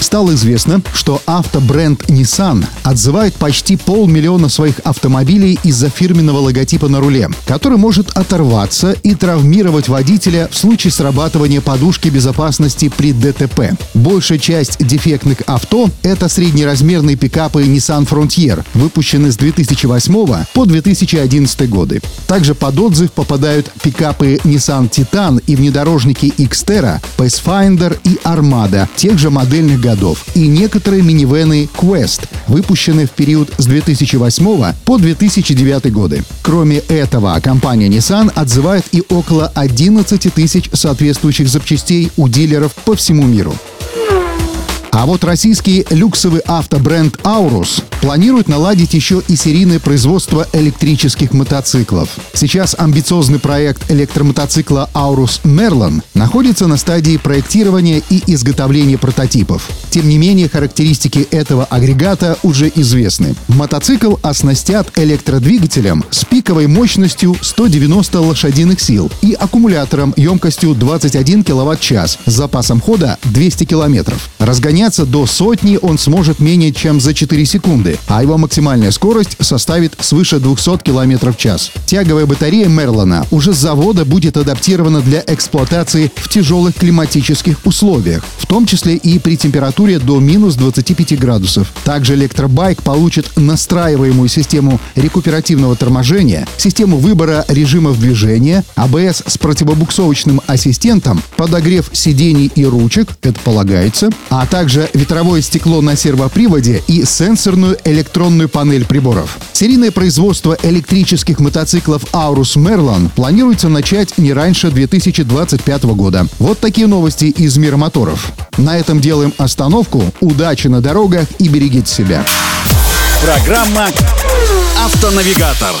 Стало известно, что автобренд Nissan отзывает почти полмиллиона своих автомобилей из-за фирменного логотипа на руле, который может оторваться и травмировать водителя в случае срабатывания подушки безопасности при ДТП. Большая часть дефектных авто — это среднеразмерные пикапы Nissan Frontier, выпущенные с 2008 по 2011 годы. Также под отзыв попадают пикапы Nissan Titan и внедорожники Xterra, Pathfinder и Armada тех же модельных годов и некоторые минивены Quest, выпущенные в период с 2008 по 2009 годы. Кроме этого, компания Nissan отзывает и около 11 тысяч соответствующих запчастей у дилеров по всему миру. А вот российский люксовый автобренд Aurus планирует наладить еще и серийное производство электрических мотоциклов. Сейчас амбициозный проект электромотоцикла Aurus Merlin находится на стадии проектирования и изготовления прототипов. Тем не менее, характеристики этого агрегата уже известны. Мотоцикл оснастят электродвигателем с пиковой мощностью 190 лошадиных сил и аккумулятором емкостью 21 кВт-час с запасом хода 200 км. Разгоняться до сотни он сможет менее чем за 4 секунды а его максимальная скорость составит свыше 200 км в час. Тяговая батарея Мерлона уже с завода будет адаптирована для эксплуатации в тяжелых климатических условиях, в том числе и при температуре до минус 25 градусов. Также электробайк получит настраиваемую систему рекуперативного торможения, систему выбора режимов движения, АБС с противобуксовочным ассистентом, подогрев сидений и ручек, это полагается, а также ветровое стекло на сервоприводе и сенсорную электронную панель приборов. Серийное производство электрических мотоциклов Aurus Merlin планируется начать не раньше 2025 года. Вот такие новости из мира моторов. На этом делаем остановку. Удачи на дорогах и берегите себя. Программа «Автонавигатор».